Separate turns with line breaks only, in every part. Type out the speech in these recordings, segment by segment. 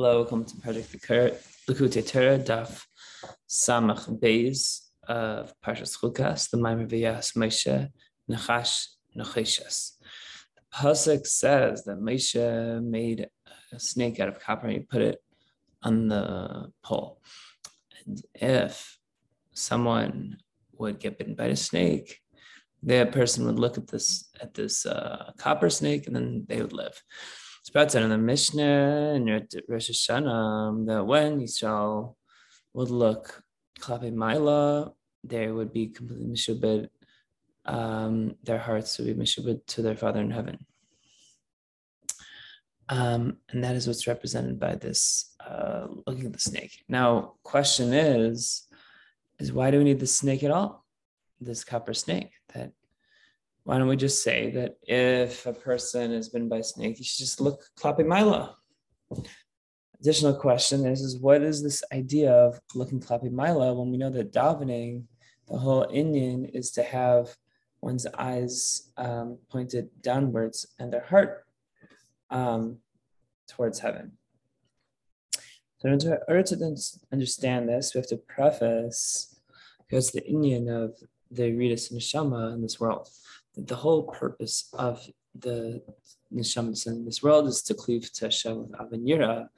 Hello, welcome to Project Likkutei Torah, Daf Samach Beis of Parshas Chukas, the Maimer V'Yas Moshe Nachash Nacheshas. The pasuk says that Moshe made a snake out of copper and he put it on the pole. And if someone would get bitten by a snake, that person would look at this at this uh, copper snake and then they would live. It's in the Mishnah and Rosh Hashanah that when Yisrael would look Klape they would be completely mishubed. Um, their hearts would be mishubed to their Father in heaven. Um, and that is what's represented by this uh, looking at the snake. Now, question is, is why do we need the snake at all? This copper snake why don't we just say that if a person has been by snake, you should just look klape mila? Additional question is, is what is this idea of looking klape mila when we know that davening, the whole Indian is to have one's eyes um, pointed downwards and their heart um, towards heaven. So in order to understand this, we have to preface because the Indian of the Ridus Neshama in this world the whole purpose of the neshamas in this world is to cleave to Hashem with Avanira.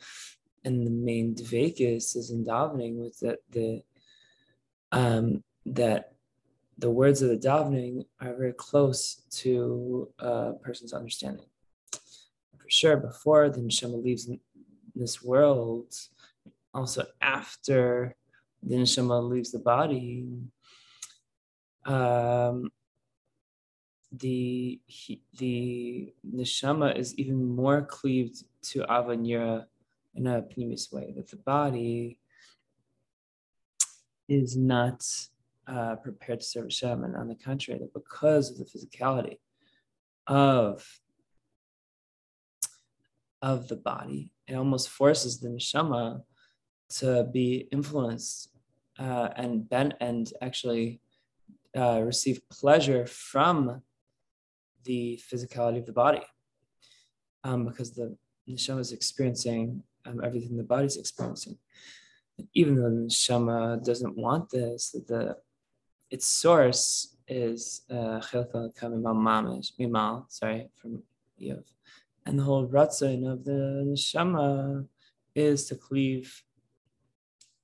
And the main dvekis is in davening with that the um, that the words of the davening are very close to a person's understanding. For sure, before the neshama leaves this world, also after the neshama leaves the body, um, the the neshama is even more cleaved to avanira in a pnimis way that the body is not uh, prepared to serve Hashem, and on the contrary, that because of the physicality of of the body, it almost forces the neshama to be influenced uh, and ben and actually uh, receive pleasure from the physicality of the body um, because the neshama is experiencing um, everything the body is experiencing. Even though the neshama doesn't want this, the its source is uh, mimal, sorry, from Yov. And the whole ratzon of the neshama is to cleave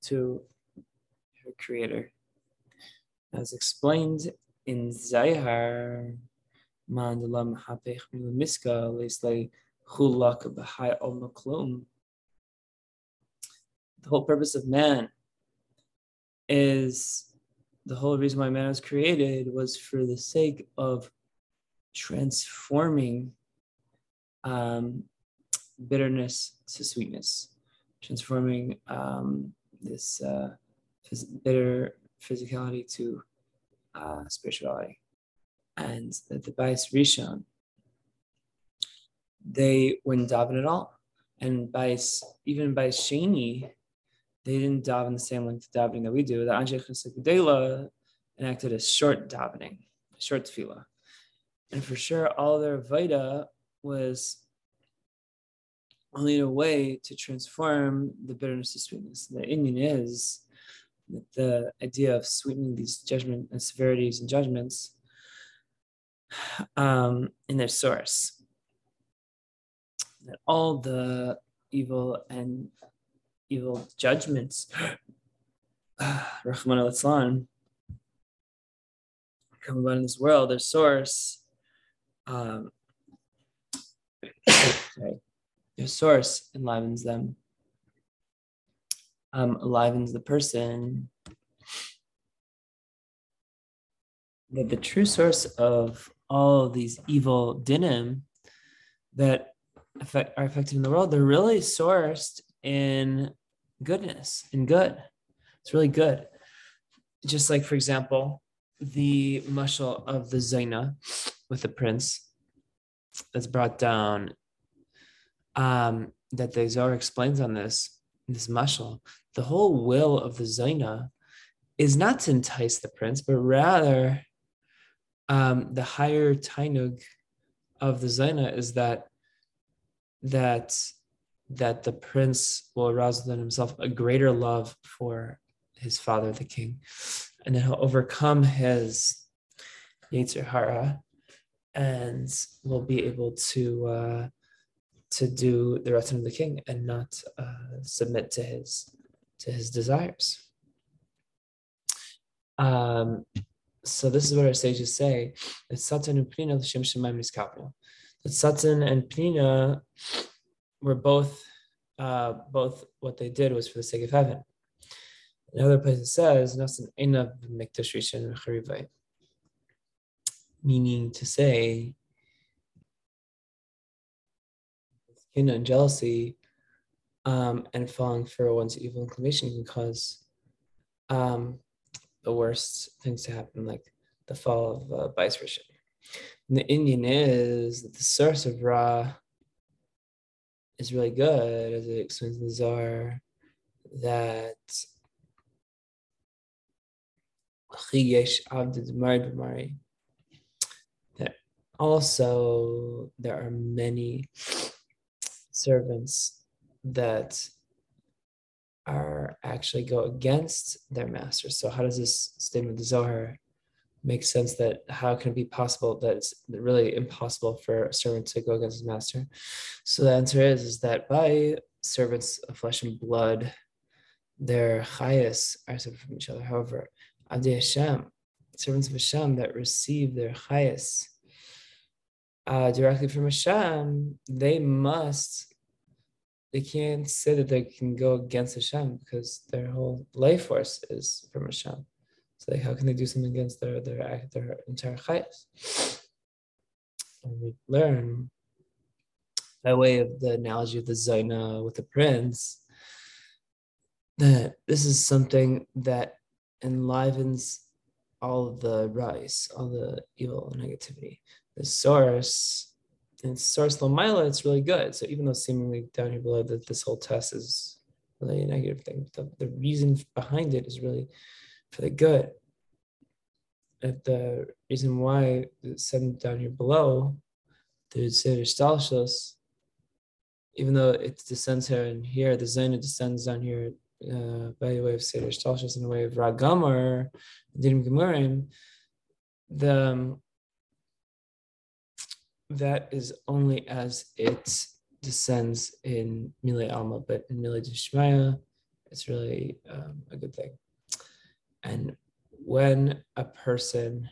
to her creator. As explained in Zohar, the whole purpose of man is the whole reason why man was created was for the sake of transforming um, bitterness to sweetness, transforming um, this uh, bitter physicality to uh, spirituality and the, Bais Rishon, they wouldn't daven at all. And Bais, even Bais Sheni, they didn't daven the same length of davening that we do. The Anshe Chesed enacted a short davening, a short tefillah. And for sure, all their Vaida was only a way to transform the bitterness to sweetness. The inyan is that the idea of sweetening these judgment and severities and judgments um, in their source. That all the evil and evil judgments, Rahman al come about in this world, their source, um, sorry, their source enlivens them, um, enlivens the person. That the true source of all of these evil dinim that affect, are affected in the world, they're really sourced in goodness, and good. It's really good. Just like, for example, the mushal of the Zaina with the prince that's brought down um, that the Zohar explains on this, this mushal. The whole will of the Zaina is not to entice the prince, but rather um, the higher tainug of the zaina is that that that the prince will arouse within himself a greater love for his father, the king, and then he'll overcome his Yetzer Hara and will be able to uh, to do the rest of the king and not uh, submit to his to his desires. Um, so this is what our sages say: that Satan and Pnina l'shem shemaim niskapel. That Satan and Pnina were both uh, both what they did was for the sake of heaven. Another place it says, "Nasan enav mikdash meaning to say, and jealousy um, and falling for one's evil inclination can cause um, the worst things to happen, like the fall of uh, versa. And the Indian is that the source of Ra is really good, as it explains the Zohar, that that also there are many servants that are actually go against their masters. So how does this statement of the Zohar make sense that how can it be possible that it's really impossible for a servant to go against his master? So the answer is, is that by servants of flesh and blood, their chayas are separate from each other. However, Abdi Hashem, servants of Hashem that receive their chayas uh, directly from Hashem, they must they can't say that they can go against Hashem because their whole life force is from Hashem. So like, how can they do something against their their their entire chayas? And we learn by way of the analogy of the Zaina with the prince that this is something that enlivens all the rise, all the evil negativity. The source and source Lamaila, it's really good. So even though seemingly down here below that this whole test is really a negative thing, the, the reason behind it is really for the good. If the reason why it's said down here below, the Seder Stalshus, even though it descends here and here, the Zaina descends down here uh, by the way of Seder Stalshus and the way of Ragamar, Dinim Gemurim, the um, that is only as it descends in Mile Alma, but in Mile Dishmaya, it's really um, a good thing. And when a person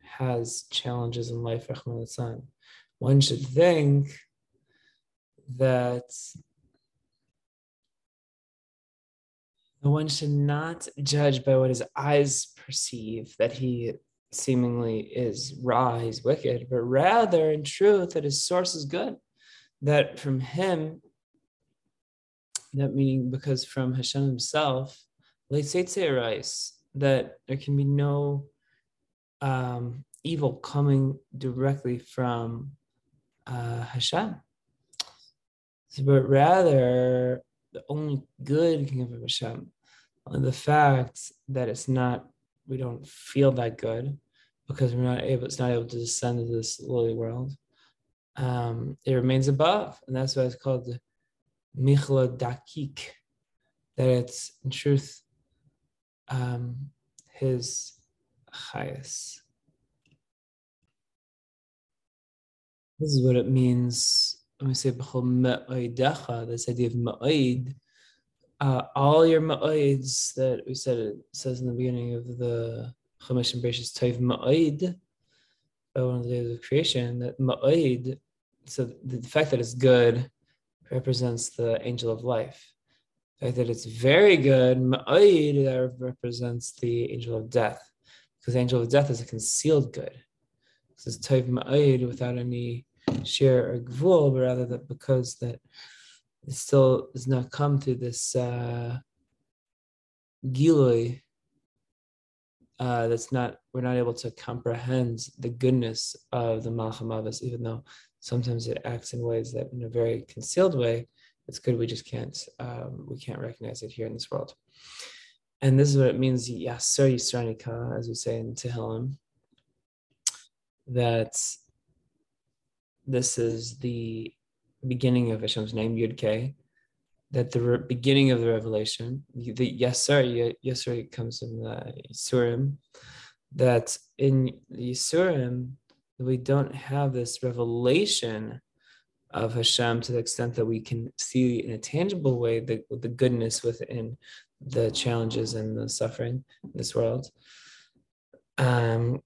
has challenges in life, one should think that one should not judge by what his eyes perceive that he seemingly is raw, he's wicked, but rather in truth that his source is good. That from him, that meaning because from Hashem himself, that there can be no um, evil coming directly from uh, Hashem. But rather, the only good can come from Hashem. The fact that it's not we don't feel that good because we're not able it's not able to descend to this lowly world. Um, it remains above and that's why it's called the michla dakik that it's in truth um, his highest. This is what it means when we say this idea of ma'id uh, all your ma'oids that we said it says in the beginning of the Chumash and Bereshit Tov ma'oid, uh, one of the days of creation, that ma'oid, so the fact that it's good represents the angel of life. The fact that it's very good, ma'oid, that represents the angel of death, because the angel of death is a concealed good. It's Tov ma'oid without any share or gvul, but rather that because that it still does not come through this uh, giloi uh, that's not we're not able to comprehend the goodness of the Malchamavis, even though sometimes it acts in ways that in a very concealed way it's good we just can't um, we can't recognize it here in this world. And this is what it means yasser yisranika as we say in Tehillim that this is the beginning of Hashem's name, Yud K, that the re- beginning of the revelation, the Yasar, Yasar comes in the Yisurim, that in Yisurim, we don't have this revelation of Hashem to the extent that we can see in a tangible way the, the goodness within the challenges and the suffering in this world. Um,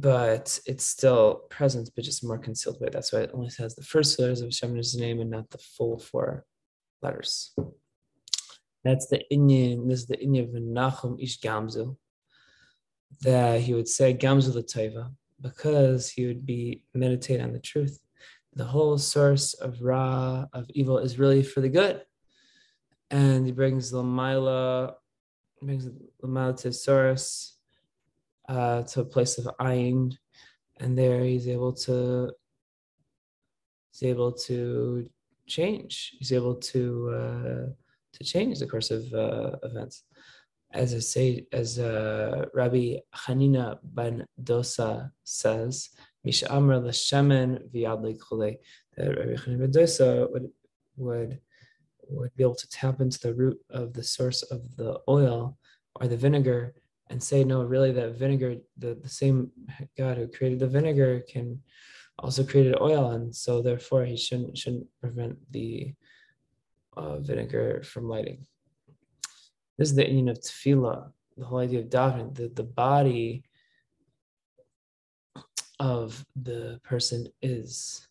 but it's still present, but just more concealed way. That's why it only has the first letters of Hashem's name and not the full four letters. That's the Inyan, this is the Inyan of Nachum Ish Gamzu, that he would say Gamzu Lataiva, because he would be meditate on the truth. The whole source of Ra, of evil, is really for the good. And he brings Lamaila, brings Lamaila to source, uh, to a place of ayin, and there he's able to he's able to change. He's able to uh, to change the course of uh, events. As I say, as uh, Rabbi Hanina ben Dosa says, Misha Amr l'shemen v'yad le'chule, that Rabbi Hanina ben Dosa would would would be able to tap into the root of the source of the oil or the vinegar and say no really that vinegar the, the same god who created the vinegar can also created oil and so therefore he shouldn't shouldn't prevent the uh, vinegar from lighting. This is the union of tefillah the whole idea of davening the, the body of the person is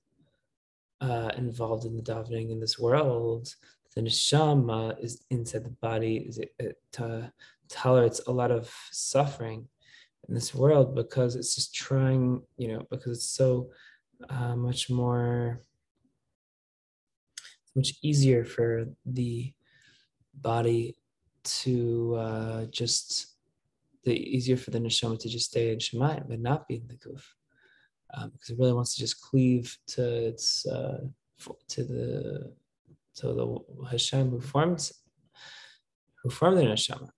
uh, involved in the davening in this world the neshama is inside the body is it, it uh, tolerates a lot of suffering in this world because it's just trying, you know, because it's so uh, much more, much easier for the body to uh, just, the easier for the neshama to just stay in shemayim but not be in the goof. um, because it really wants to just cleave to its uh, to the to the Hashem who formed who formed the neshama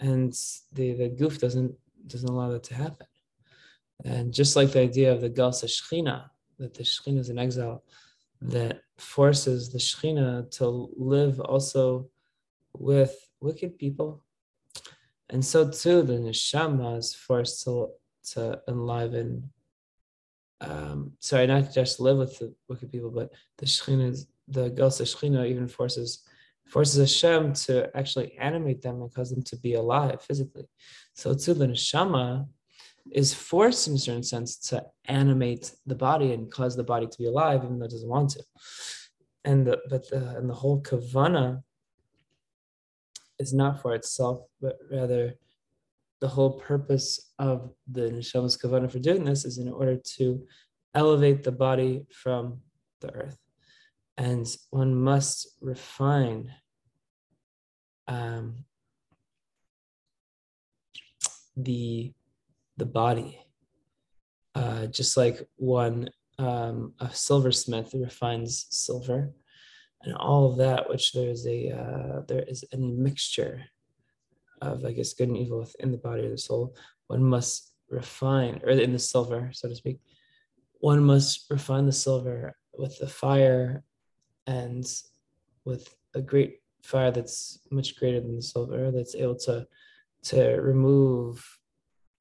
and the, the guf doesn't doesn't allow that to happen. And just like the idea of the Galsa Shechina, that the Shechina is in exile, that forces the Shechina to live also with wicked people. And so too, the Neshama is forced to, to enliven, um, sorry, not just live with the wicked people, but the Shechina, is, the Galsa Shechina even forces forces Hashem to actually animate them and cause them to be alive physically. So too, the neshama is forced in a certain sense to animate the body and cause the body to be alive, even though it doesn't want to. And the but the and the whole kavana is not for itself, but rather the whole purpose of the neshama's kavana for doing this is in order to elevate the body from the earth. And one must refine um, the the body, uh, just like one um, a silversmith refines silver, and all of that, which there is a uh, there is any mixture of I guess good and evil within the body or the soul. One must refine, or in the silver, so to speak. One must refine the silver with the fire and with a great fire that's much greater than the silver that's able to to remove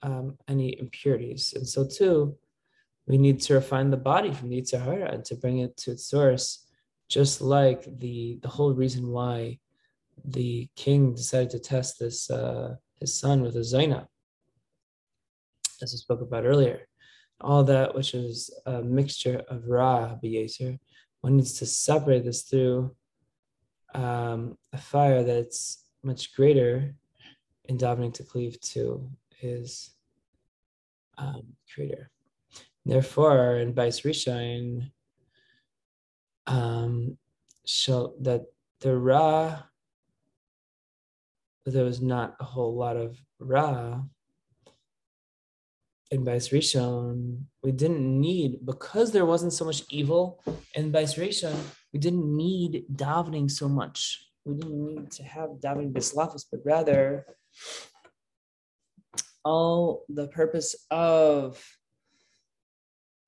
um, any impurities. And so too, we need to refine the body from the Yetzer and to bring it to its source, just like the the whole reason why the king decided to test this uh, his son with a zaina, as I spoke about earlier. All that which is a mixture of Ra B'Yeser, one needs to separate this through um, a fire that's much greater in davening to cleave to his um, creator. Therefore, in Bais Rishon, um, show that the Ra, there was not a whole lot of Ra in Bais Rishon, we didn't need, because there wasn't so much evil in Bais Rishon, we didn't need davening so much. We didn't need to have davening bislafis, but rather all the purpose of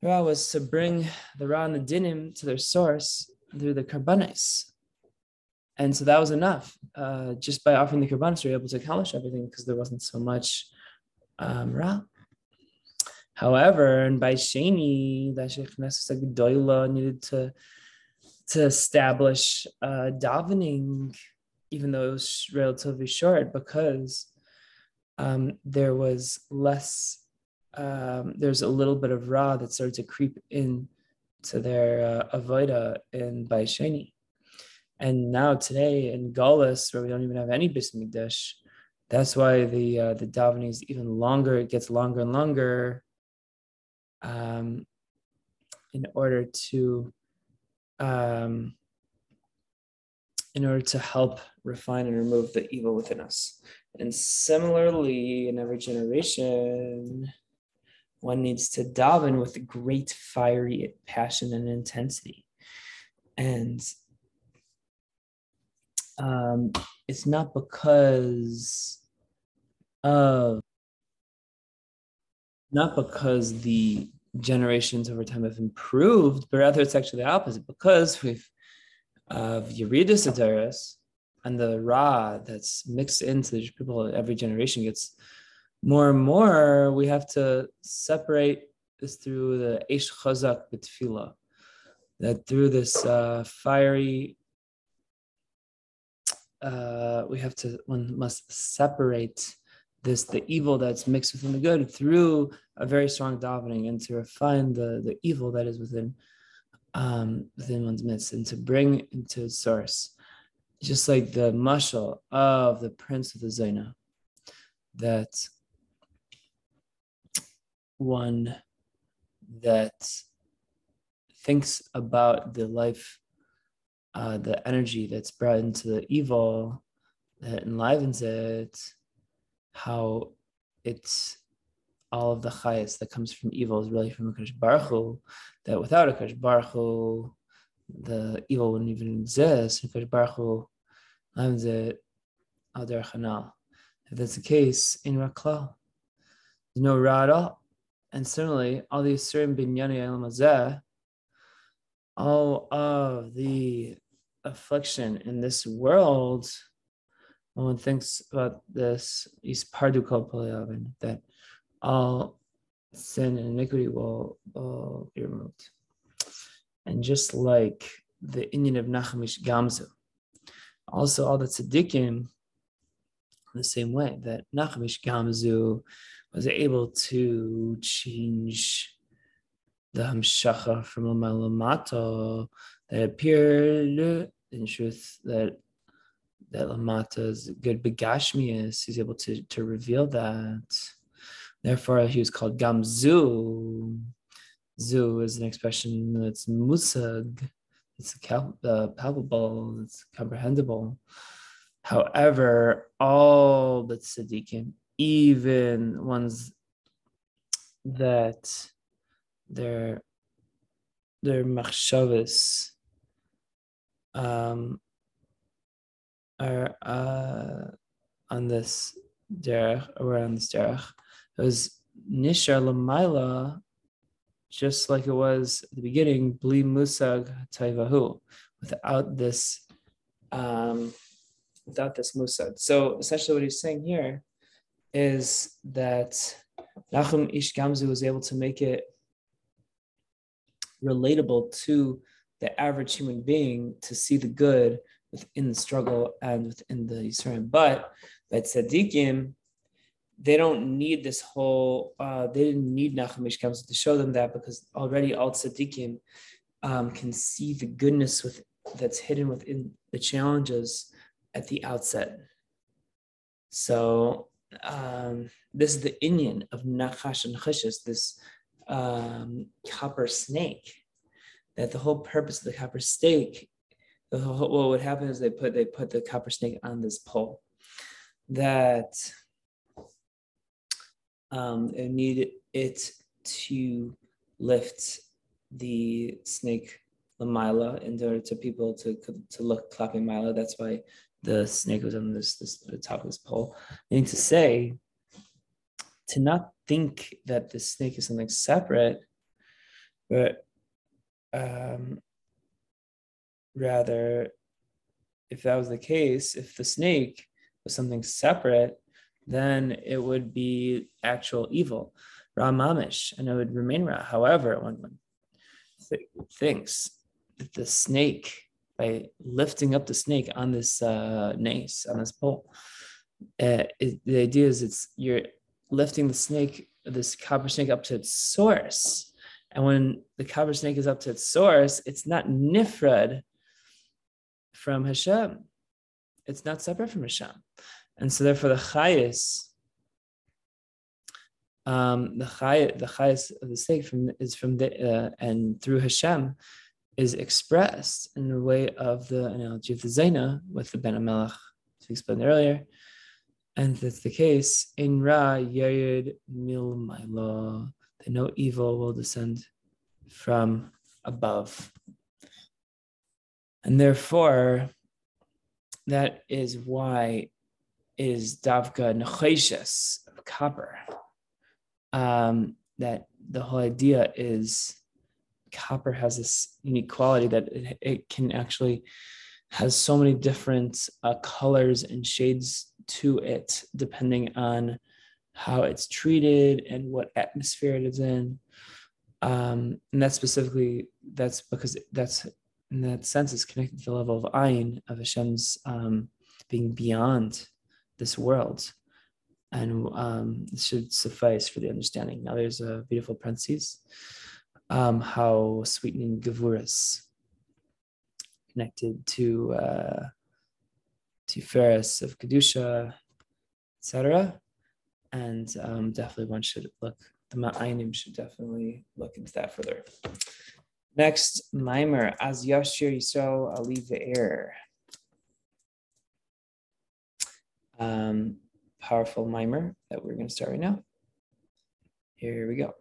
Ra was to bring the Ra and the Dinim to their source through the karbanis. And so that was enough. Uh, just by offering the karbanis, we were able to accomplish everything because there wasn't so much um, ra. However, and by Shani, that Sheikh Gedoyla needed to to establish uh, davening, even though it was relatively short, because um, there was less, um, there's a little bit of ra that started to creep in to their uh, avoida in Baisheni. And now today in Gaulis, where we don't even have any Bis that's why the uh, the davening is even longer. It gets longer and longer um, in order to um, in order to help refine and remove the evil within us. And similarly, in every generation, one needs to daven with great fiery passion and intensity. And um, it's not because of not because the generations over time have improved, but rather it's actually the opposite because we've of Yeridus Adaris and the Ra that's mixed into the people every generation gets more and more, we have to separate this through the Eish Chazak B'Tfila, that through this uh, fiery, uh, we have to, one must separate this, the evil that's mixed within the good through a very strong davening and to refine the, the evil that is within um, within one's midst and to bring into its source, just like the mashal of the prince of the Zaina, that one that thinks about the life, uh, the energy that's brought into the evil that enlivens it, how it's all of the chayas that comes from evil is really from Akash Baruch Hu, that without Akash Baruch Hu, the evil wouldn't even exist. Akash Baruch learns it al If that's the case, in Rakla, there's no Ra at all. And similarly, all the certain binyani al all of the affliction in this world, when one thinks about this, is pardu that all sin and iniquity will, will be removed. And just like the Indian of Nachum Ish Gamzu, also all the tzaddikim, in the same way that Nachum Ish Gamzu was able to change the Hamshacha from Lamata that appeared in truth that that Lamata is good begashmias. He's able to, to reveal that. Therefore, he was called Gamzu. Zu is an expression that's musag, it's cal- uh, palpable, it's comprehensible. However, all the tzaddikim, even ones that their their machshavas um, are uh, on this derech, or on this derech, it was Nishar Lamaila, just like it was at the beginning, Bli Musag Taivahu, without this um, without this Musag. So essentially what he's saying here is that Nachum Ish Gamzu was able to make it relatable to the average human being to see the good within the struggle and within the Yisrael. But by tzaddikim, they don't need this whole, uh, they didn't need Nachum Ish Gamzu to show them that because already all tzaddikim um, can see the goodness with that's hidden within the challenges at the outset. So um, this is the Indian of Nachash and Chishis, this um, copper snake. That the whole purpose of the copper snake, whole, what would happen is they put they put the copper snake on this pole. That um, it needed it to lift the snake Lamila in order to people to to look clapping Mila. That's why the snake was on this this the top of this pole. Meaning to say, to not think that the snake is something separate, but um, rather, if that was the case, if the snake was something separate, then it would be actual evil, Ramamish, and it would remain Ra. However, when one th- thinks that the snake, by lifting up the snake on this uh, nace, on this pole, uh, it, the idea is it's you're lifting the snake, this copper snake, up to its source. And when the copper snake is up to its source, it's not nifrad from Hashem. It's not separate from Hashem. And so therefore the chayis, um, the chayis, the chayis of the snake from is from the uh, and through Hashem is expressed in the way of the analogy of the Zaina with the Ben Amelach, as we explained earlier. And that's the case, in Ra Yerid Mil Maila, that no evil will descend from above. And therefore, that is why is Davka Necheshes of copper. Um, that the whole idea is copper has this unique quality that it, it can actually has so many different uh, colors and shades to it depending on how it's treated and what atmosphere it is in um, and that's specifically that's because that's in that sense is connected to the level of ayin of Hashem's um, being beyond this world and um, should suffice for the understanding. Now there's a beautiful parenthesis, um, how sweetening Gavuras connected to uh, to Ferris of Kedusha, etc. And um, definitely one should look, the Ma'ainim should definitely look into that further. Next, Mimer, Az Yashir Yisrael Ali Ve'er. Um, powerful mimer that we're going to start right now. Here we go.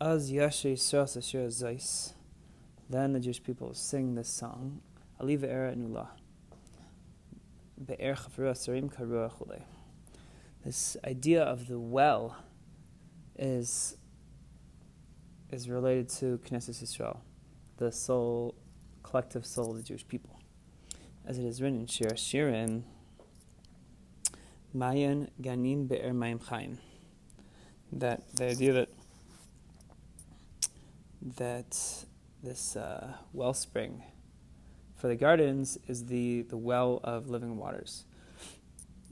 Az Yashir Yisrael Asher Zeis. Then the Jewish people sing this song, Ali Ve'er Nula. Be'er Chafra Sarim Karua This idea of the well is is related to Knesset Yisrael, the soul, collective soul of the Jewish people. As it is written in Shir Shirim, Mayan Ganin Be'er Mayim Chaim. That the idea that that this uh, wellspring for the gardens is the, the well of living waters.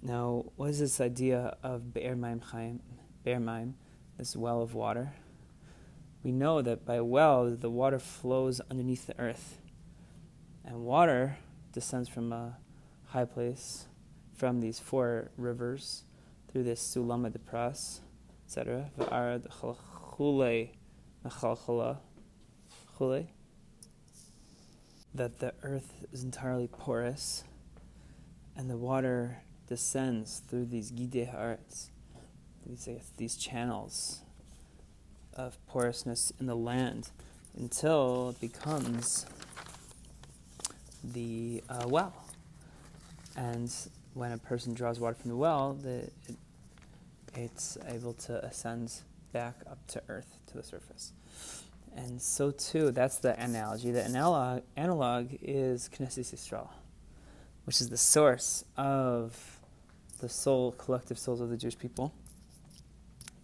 Now, what is this idea of Be'er Mayim Chaim, Be'er Mayim, this well of water? We know that by well, the water flows underneath the earth. And water descends from a high place, from these four rivers, through this Sulama de Pras, etc. That the earth is entirely porous, and the water descends through these gide arts, these, these channels of porousness in the land until it becomes the uh, well. And when a person draws water from the well, the, it, it's able to ascend back up to earth, to the surface. And so too, that's the analogy. The analog, analog is Knesset Yisrael, which is the source of the soul, collective souls of the Jewish people.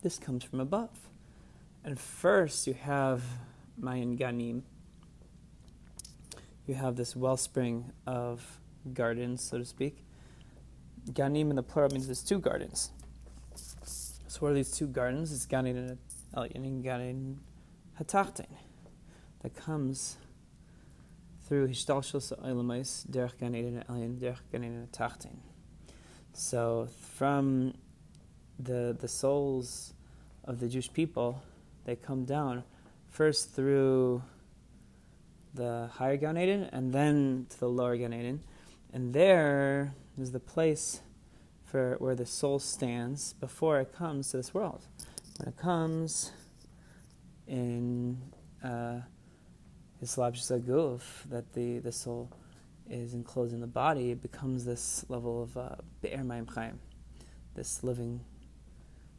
This comes from above. And first, you have Mayan Ganim. You have this wellspring of gardens, so to speak. Ganim in the plural means there's two gardens. So, what are these two gardens? It's Ganin and Elyon and Ganin Hatachten that comes through Hishtalshus Eilamais, Derech Ganin and Elyon, Derech Ganin Hatachten. So, from the, the souls of the Jewish people, they come down first through the higher Gan Eden and then to the lower Gan Eden. And there is the place for where the soul stands before it comes to this world. When it comes in uh, Islav Guf, that the, the soul is enclosed in the body, it becomes this level of uh, Be'er Mayim Chaim, this living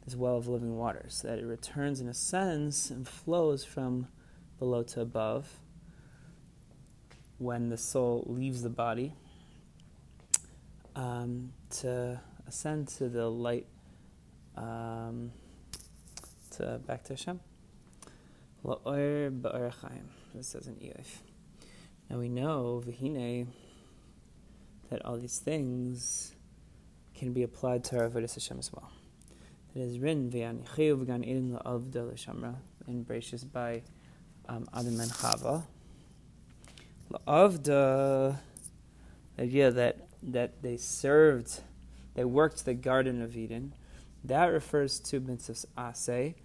this well of living waters, that it returns and ascends and flows from below to above. when the soul leaves the body um, to ascend to the light um, to back to Hashem. La'or ba'or. This says in Eif. Now we know v'hine that all these things can be applied to our avodas Hashem as well. It is written v'yanicheu v'gan eden la'avda l'shamra in by um, Adam and Chava. La'avda, the idea that that they served, they worked the Garden of Eden. That refers to mitzvahs aseh.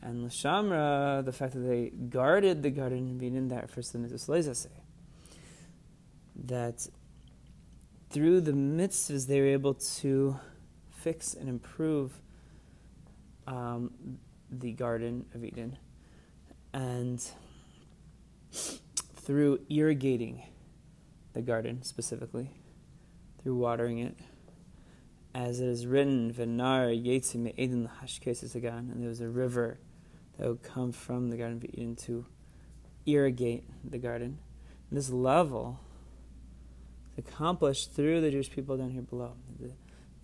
And l'shamra, the fact that they guarded the Garden of Eden, that refers to mitzvahs lezaseh. That through the mitzvahs they were able to fix and improve um, the Garden of Eden. And through irrigating the garden specifically, through watering it. As it is written, Venar Yetzi Me'edin again, and there was a river that would come from the Garden of Eden to irrigate the garden. And this level is accomplished through the Jewish people down here below. The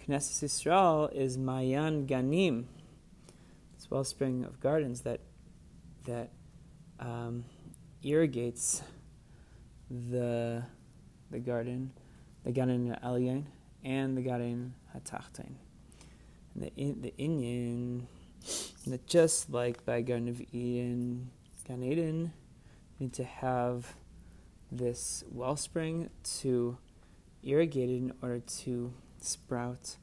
Knesset Yisrael is Mayan Ganim, this wellspring of gardens that that um, irrigates the the garden the Ganin Elyon, and the garden Hatachtain. And the, in, the Inyan, that just like by Garden of Eden, Gan Eden, need to have this wellspring to irrigate it in order to sprout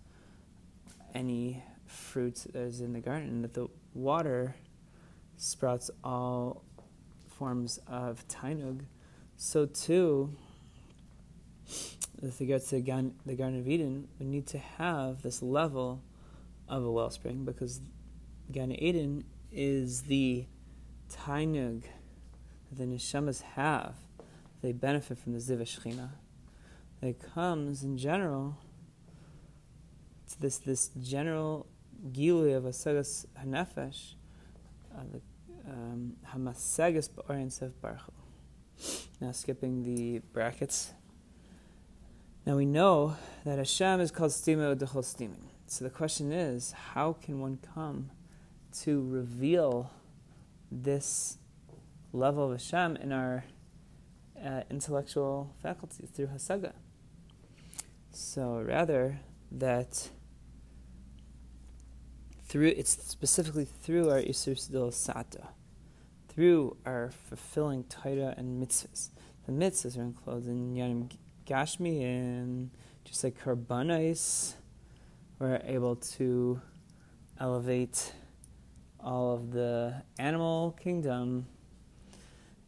any fruit that is in the garden, that the water sprouts all forms of tainug. So too, with regards to the Garden of Eden, we need to have this level of a wellspring because Gan Eden is the tainug that the neshamas have. They benefit from the ziv shechina. It comes in general to this this general gilui of asagas hanefesh, um, hamasagas ba'orin sev baruch. Now skipping the brackets. Now we know that Hashem is called Stima Dechol Stimin. So the question is, how can one come to reveal this level of Hashem in our uh, intellectual faculties through Hasaga? So rather that through it's specifically through our Isur Sidil Sata, through our fulfilling Torah and mitzvahs. The mitzvahs are enclosed in Yanim Gashmi, and just like Karbanais, we're able to elevate all of the animal kingdom,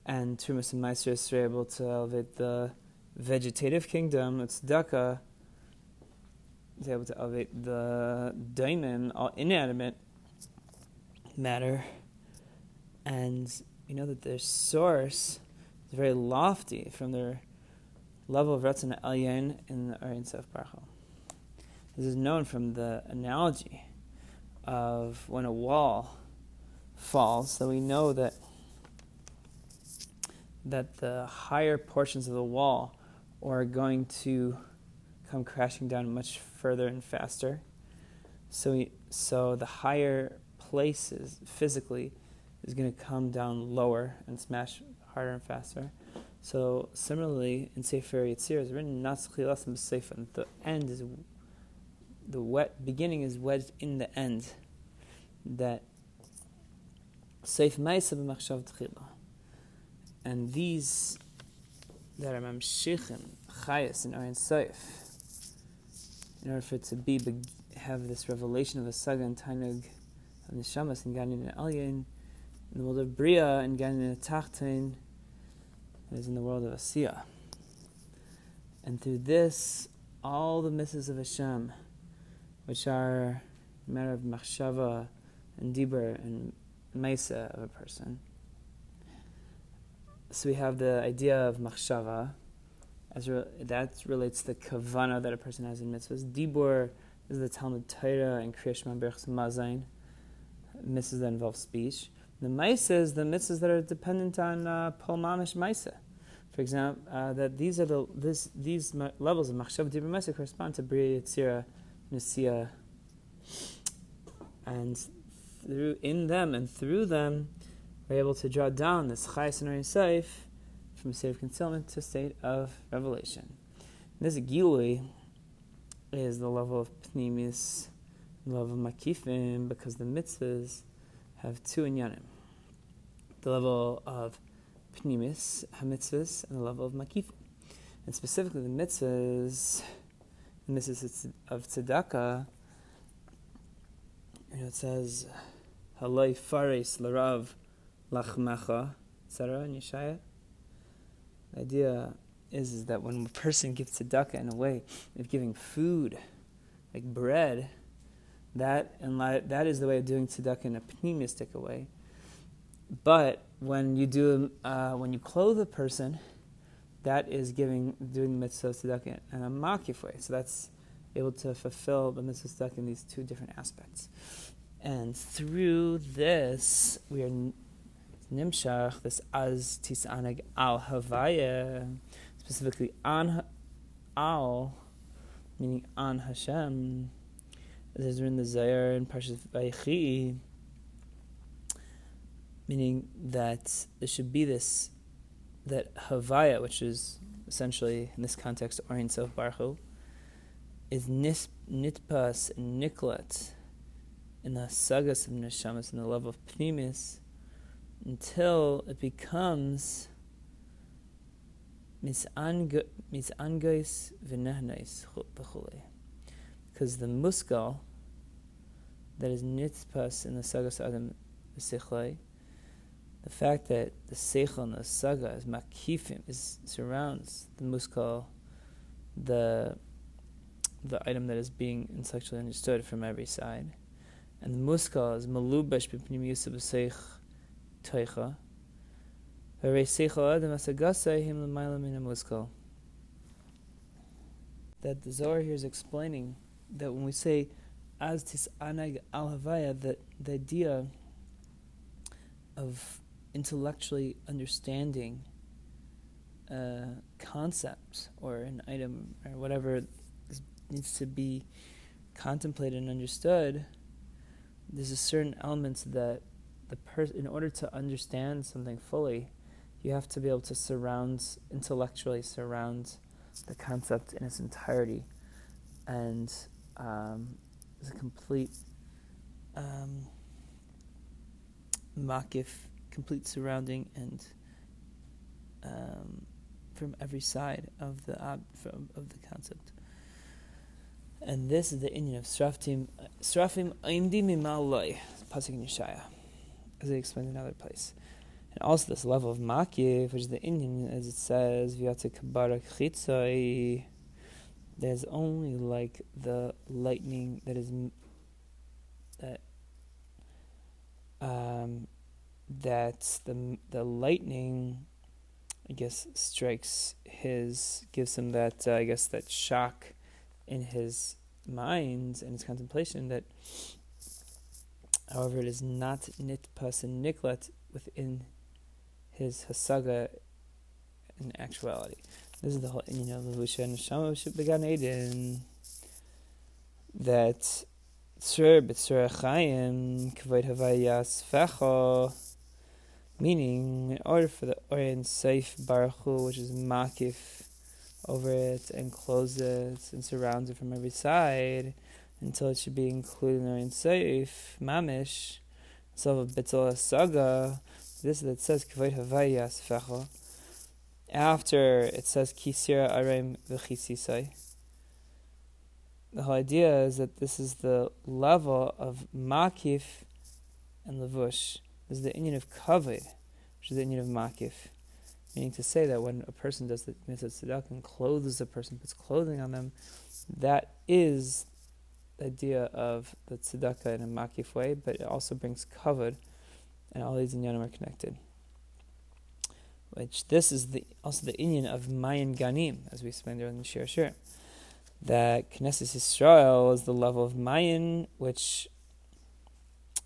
and Tumas and Maestros are able to elevate the vegetative kingdom. It's Daka is able to elevate the daimon, all uh, inanimate matter, and you know that their source is very lofty from their level of Ratzon Elyon in the Aryan Sef Baruch This is known from the analogy of when a wall falls, so we know that that the higher portions of the wall are going to come crashing down much further and faster. So, we, so the higher places physically is going to come down lower and smash harder and faster. So similarly, in Sefer Yetzir is written Natzchilas B'Sefer. The end is the wet beginning is wedged in the end. That Seif Ma'isa B'Machshav Tchila. And these that are Mamshichim, Chayas, and Ayin Seif, in order for it to be, have this revelation of a Saga and Tainug of Neshamas and Ganin and Elyon, in the world of Bria and Ganin and Tachtain, is in the world of Asiya. And through this, all the misses of Hashem, which are matter of machshava and dibur and mesa of a person. So we have the idea of machshava, as re- that relates to the kavana that a person has in mitzvahs. Dibur is the Talmud Torah and Kriyash Berchs Mazain, mitzvahs that involve speech. The mice is the mitzvahs that are dependent on uh, Pol Mamish Maisa. For example, uh, that these are the this these levels of machshav dibur correspond to bria yitzira, nisia, and through in them and through them, we're able to draw down this chayes and saif from a state of concealment to a state of revelation. And this gilui is the level of pnimis, the level of makifim, because the mitzvahs have two inyanim. The level of pnimis, hamitzvahs, and the level of makifim. And specifically the mitzvahs, the mitzvahs of tzedakah, you know, it says, Haloi fares larav lachmecha, etc. in. The idea is, is that when a person gives tzedakah in a way of giving food, like bread, that and that is the way of doing tzedakah in a pneumistic way. But when you do, uh, when you clothe a person, that is giving doing the mitzvah of tzedakah in a makif way. So that's able to fulfill the mitzvah tzedakah in these two different aspects. And through this, we are nimshach this az tisanag al havaya, specifically on al, meaning on Hashem. There's in the Zohar and Parshas Vayechi, meaning that there should be this, that havaya, which is essentially in this context Orin Sof Barchu, is nis, nitpas niklat in the sagas of neshamas, in the love of pnimis, until it becomes misangais v'nehnais v'chule. Because the muskal that is nitzpas in the sagas adam v'sichlai, the fact that the seichel and the saga is makifim, is surrounds the muskal, the the item that is being intellectually understood from every side, and the muskal is malubash b'pnimiyus b'seich teicha. That the Zohar here is explaining that when we say as tis anag al havaya, that the idea of intellectually understanding uh, a concept or an item or whatever needs to be contemplated and understood, there's a certain element that the in order to understand something fully, you have to be able to surround, intellectually surround the concept in its entirety. And um, it's a complete um, makif, complete surrounding and um, from every side of the ob- from, of the concept. And this is the inyan of Srafim Srafim Aimdi Mimaloi, Pasuk in Yeshaya, as they explained in another place. And also this level of Makif, which is the inyan, as it says, there's only like the lightning that is that um, that the the lightning I guess strikes his gives him that uh, I guess that shock in his mind and his contemplation that however it is not nitpas and niklat within his hasaga in actuality. This is the whole you know Levusha and Shama began Eden that Tzur b'tzur Chaim kavod havayas fecho meaning in order for the Ohr Ein Sof Baruch Hu, which is makif over it and close it and surrounds it from every side until it should be included in Ohr Ein Sof Mamish so of Bitzel Saga this that says kavod havayas fecho after it says kisira arem v'chisisai. The whole idea is that this is the level of makif and levush. This is the union of kavod, which is the union of makif. Meaning to say that when a person does the mitzvah tzedakah and clothes a person, puts clothing on them, that is the idea of the tzedakah in a makif way, but it also brings kavod, and all these inyanim are connected which this is the also the inyan of Mayan Ganim, as we explained earlier in the Shir Shir. That Knesset Israel is the level of Mayan, which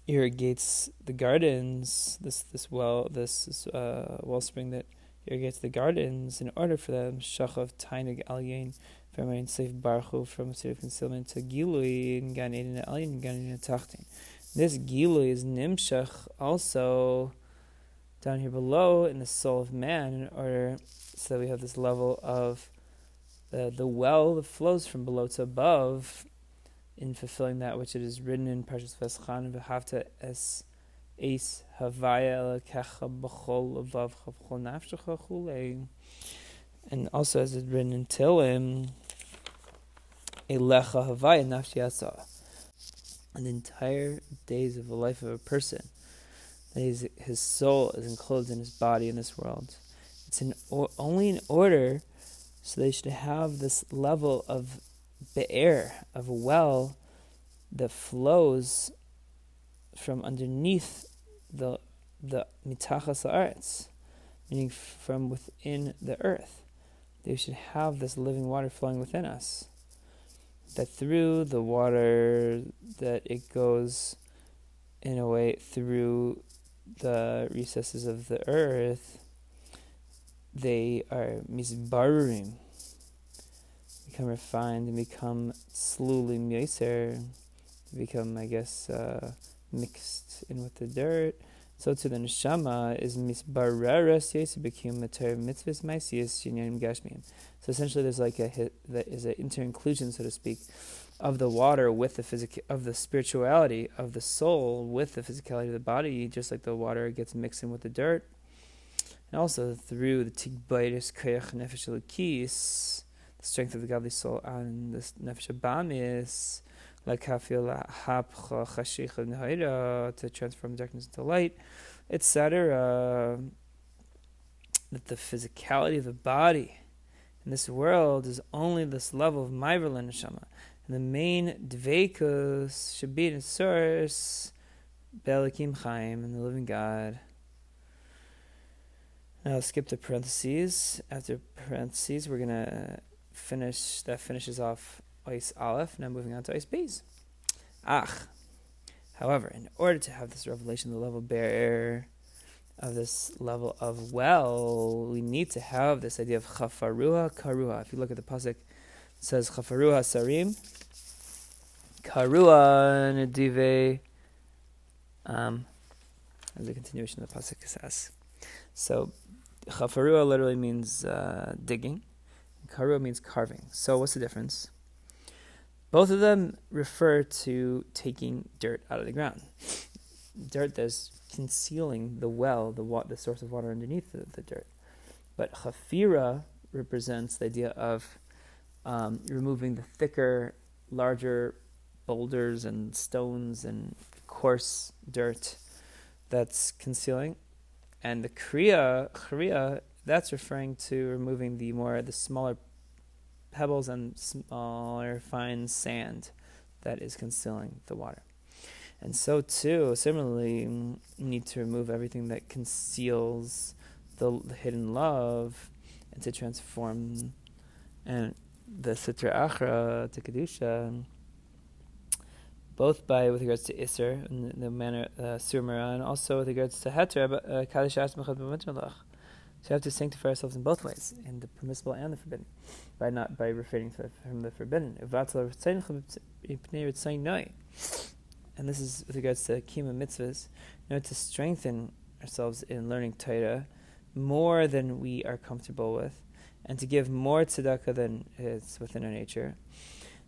irrigates the gardens, this this well this uh, wellspring that irrigates the gardens in order for them, Shachav Tainig Alyin, Seif from a state of concealment to Gilui in Gan Eden Alyin, Gan Eden Tachtin. This Gilui is Nimshach also down here below in the soul of man in order so that we have this level of the, the well that flows from below to above in fulfilling that which it is written in Parshas Vaschan v'havta es es havaya elekecha b'chol levavcha b'chol nafshecha and also as it's written in Tilim elecha havaya nafshi an entire days of the life of a person that his, his soul is enclosed in his body in this world it's in, only in order so they should have this level of be'er, of a well that flows from underneath the the mitachas arts, meaning from within the earth. They should have this living water flowing within us. That through the water that it goes in a way through the recesses of the earth they are misbarurim, become refined and become slowly myoser, become, I guess, uh, mixed in with the dirt. So to the neshama is misbareres yesu mater mitzvahs maisius shinyanim gashmim. So essentially, there's like a that is an inter-inclusion, so to speak, of the water with the physic of the spirituality of the soul with the physicality of the body, just like the water gets mixed in with the dirt and also through the tigbaitis koyach nefesh the strength of the godly soul, and the nefesh abamis, to transform darkness into light, etc. Uh, that the physicality of the body in this world is only this level of ma'aver neshama, and the main dveikus should be in source, belikim chaim, and the living God. Now skip the parentheses. After parentheses, we're gonna finish. That finishes off ice aleph. Now moving on to ice bees. Ach. However, in order to have this revelation, the level bear of this level of well, we need to have this idea of chafaruha karuha. If you look at the pasuk, it says chafaruha sarim, karuha nedive. Um, as a continuation of the pasuk says. So Chafarua literally means uh, digging. Karua means carving. So what's the difference? Both of them refer to taking dirt out of the ground. Dirt that's concealing the well, the wa- the source of water underneath the, the dirt. But chafira represents the idea of um, removing the thicker, larger boulders and stones and coarse dirt that's concealing and the kriya, kriya, that's referring to removing the more the smaller pebbles and smaller fine sand that is concealing the water. And so too, similarly, you need to remove everything that conceals the, hidden love and to transform and the sitra achra to kedusha both by with regards to Isser in the, manner uh, Surmara, and also with regards to Heter, uh, Kaddish So we have to sanctify ourselves in both ways, in the permissible and the forbidden, by not by refraining from the forbidden. And this is with regards to Kima mitzvahs, in order to strengthen ourselves in learning Torah more than we are comfortable with, and to give more tzedakah than is within our nature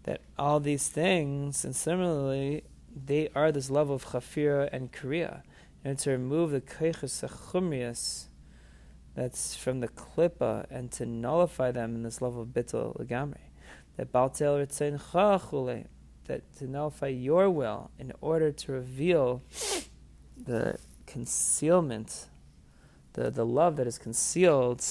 that all these things, and similarly, they are this level of chafira and kriya, and to remove the keiches chumrias that's from the klippa and to nullify them in this level of bittul legamri. That baltel ritzain chachule, that to nullify your will in order to reveal the concealment, the, the love that is concealed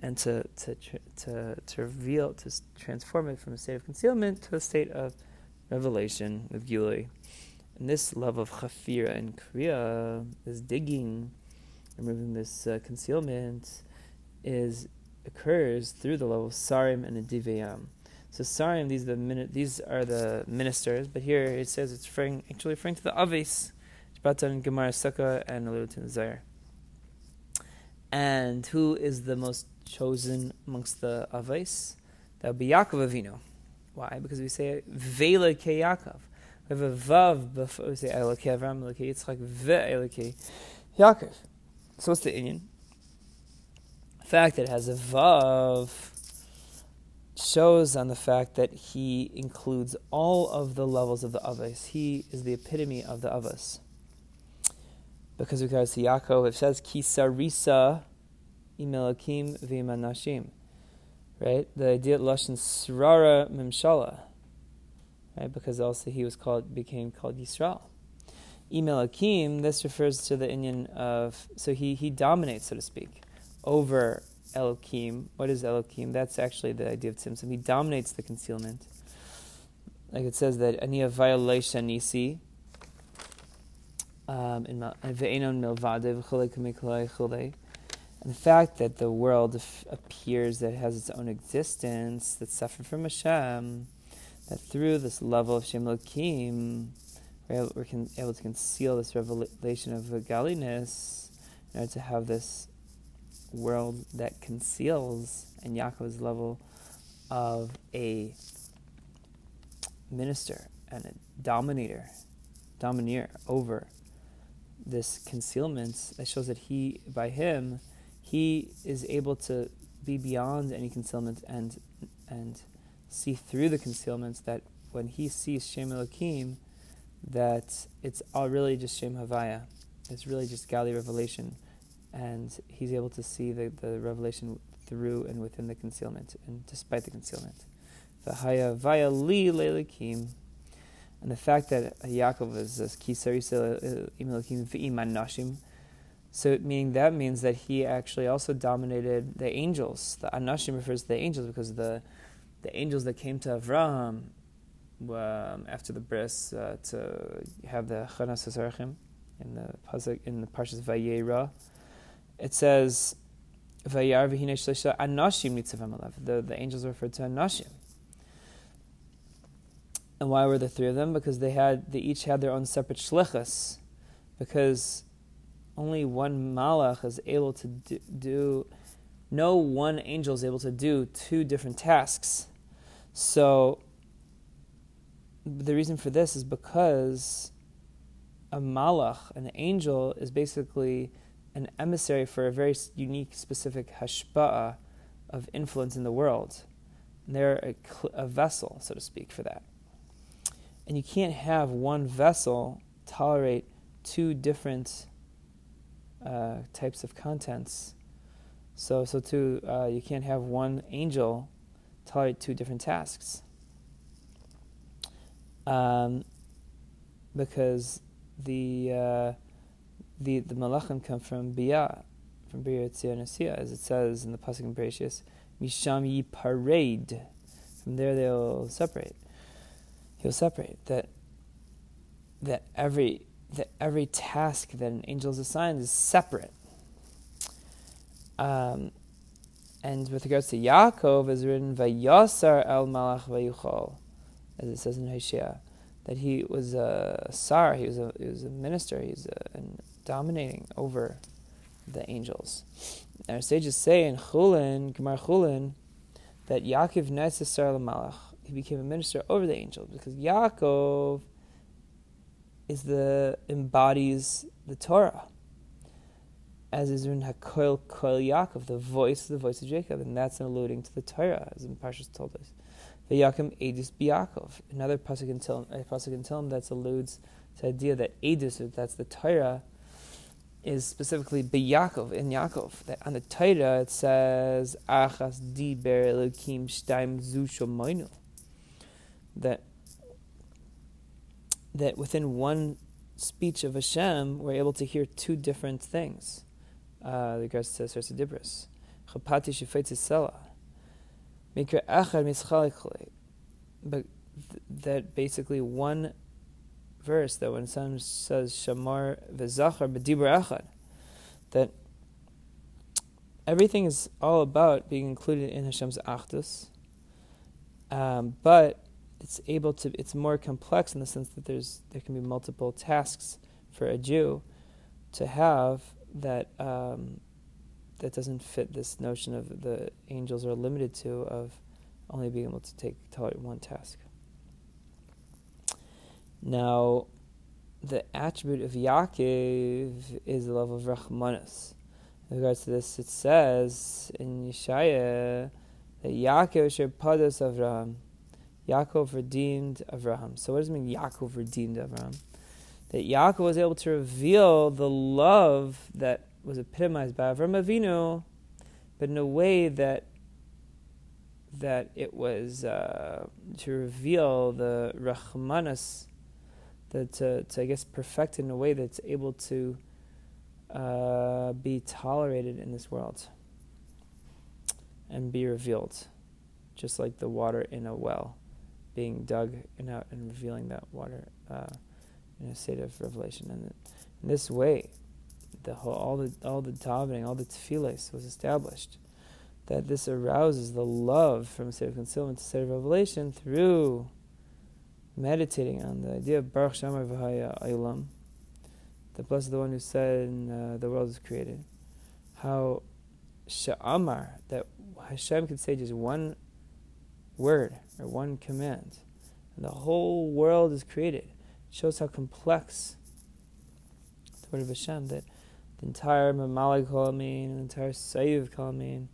and to, to, to, to reveal, to transform it from a state of concealment to a state of revelation with Gilui. And this love of chafira and kriya, is digging, removing this uh, concealment, is occurs through the level of sarim and adivayam. So sarim, these are the these are the ministers, but here it says it's referring, actually referring to the aves. It's Gemara Sukkah and alluded to in And who is the most chosen amongst the Avos? That would be Yaakov Avinu. Why? Because we say Vela Ke Yaakov. We have a Vav before we say Elokei Avram, Elokei Yitzchak, Ve Elokei Yaakov. So what's the inyan? The fact that it has a Vav shows on the fact that he includes all of the levels of the Avos. He is the epitome of the Avos. Because regards to Yaakov, it says Kisarisa imelakim v'imanashim. Right? The idea of Lashon Srara Mimshala. Right? Because also he was called became called Yisrael. Imelakim, this refers to the inyan of so he he dominates, so to speak, over Elohim. What is Elohim? That's actually the idea of Tzimtzum. He dominates the concealment. Like it says that Ania violation. Um, and the fact that the world appears that it has its own existence, that's separate from Hashem, that through this level of Shem Elohim, we're able, able to conceal this revelation of godliness in order to have this world that conceals and Yaakov's level of a minister and a dominator, domineer over this concealment that shows that he, by him, he is able to be beyond any concealment and and see through the concealments that when he sees Shem Elohim, that it's all really just Shem Havaya. It's really just Gali revelation and he's able to see the, the revelation through and within the concealment, and despite the concealment. V'haya vaya li and the fact that Yaakov is v'imanashim, so meaning that means that he actually also dominated the angels. The anashim refers to the angels because the the angels that came to Avraham um, after the bris uh, to have the chanas in the pasuk in the parshas Vayera it says, Vayar anashim The the angels referred to anashim. And why were the three of them? Because they had they each had their own separate shlichus. Because only one malach is able to do, do no one angel is able to do two different tasks. So the reason for this is because a malach, an angel, is basically an emissary for a very unique, specific hashpa'ah of influence in the world. And they're a, a vessel, so to speak, for that. And you can't have one vessel tolerate two different uh, types of contents. So, so too, uh, you can't have one angel tolerate two different tasks. Um, because the uh, the, the malachim come from Bia, from Bia Tzionasiya, as it says in the Pasuk in Bereshis, Misham yi. From there they'll separate. He'll separate that that every that every task that an angel is assigned is separate. Um, and with regards to Yaakov, is written Vayasar el Malach Vayuchal, as it says in Hosea, that he was a sar, he was a he was a minister, he's a, dominating over the angels. And our sages say in Chulin, Gemar Chulin, that Yaakov Nesesar Malach, he became a minister over the angels because Yaakov is the embodies the Torah. As is in Hakoil Koil Yaakov, the voice, the voice of Jacob, and that's an alluding to the Torah, as the Parshas told us. The Yaakov Edus Biakov, another pasuk in Tilm that alludes to the idea that Edus, that's the Torah, is specifically Yaakov in Yaakov. That on the Torah it says Achas diber Elokim shtaim zu That that within one speech of Hashem, we're able to hear two different things. Uh, regards to Sarsa Dibris. Chapati shefetzi achad But th- that basically one verse that when someone says Shamar v'zachar b'dibur echad, that everything is all about being included in Hashem's achdus, um, but it's able to. It's more complex in the sense that there's there can be multiple tasks for a Jew to have that um, that doesn't fit this notion of the angels are limited to of only being able to take one task. Now, the attribute of Yaakov is the level of Rachmanis. In regards to this, it says in Yeshaya that Yaakov Pados Avraham. Yaakov redeemed Avraham. So what does it mean Yaakov redeemed Avraham? That Yaakov was able to reveal the love that was epitomized by Avram Avinu, but in a way that that it was uh, to reveal the Rahmanas, that to, to, I guess, perfect in a way that's able to uh, be tolerated in this world and be revealed, just like the water in a well being dug and out and revealing that water uh, in a state of revelation. And in this way, the whole, all the all the davening, all the tefillas was established. That this arouses the love from a state of concealment to a state of revelation through meditating on the idea of Baruch Shamar V'Haya Aylam, the blessed the one who said uh, the world is created. How Sha'amar, that Hashem could say just one word or one command, and the whole world is created. It shows how complex the word of Hashem that the entire Mamalik Kolamin, the entire Sayyid Kolamin,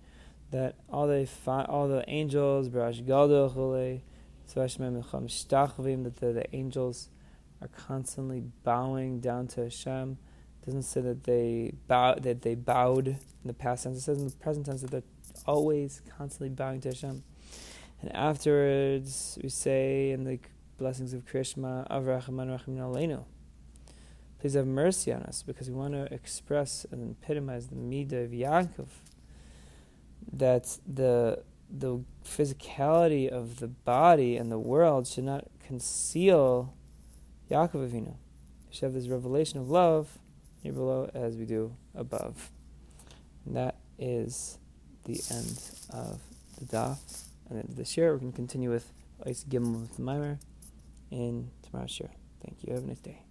that all the all the angels, Barash Gadol Chule, that the, the angels are constantly bowing down to Hashem. It doesn't say that they bow that they bowed in the past tense. It says in the present tense that they're always constantly bowing to Hashem. And afterwards, we say in the blessings of Krias Shma, Avrahman Rachim Aleinu. Please have mercy on us because we want to express and epitomize the midah of Yaakov. That the the physicality of the body and the world should not conceal Yaakov Avinu. We should have this revelation of love here below as we do above. And that is the end of the daf and this year we're going to continue with Ice Gimel with the Mimer in tomorrow's share. Thank you. Have a nice day.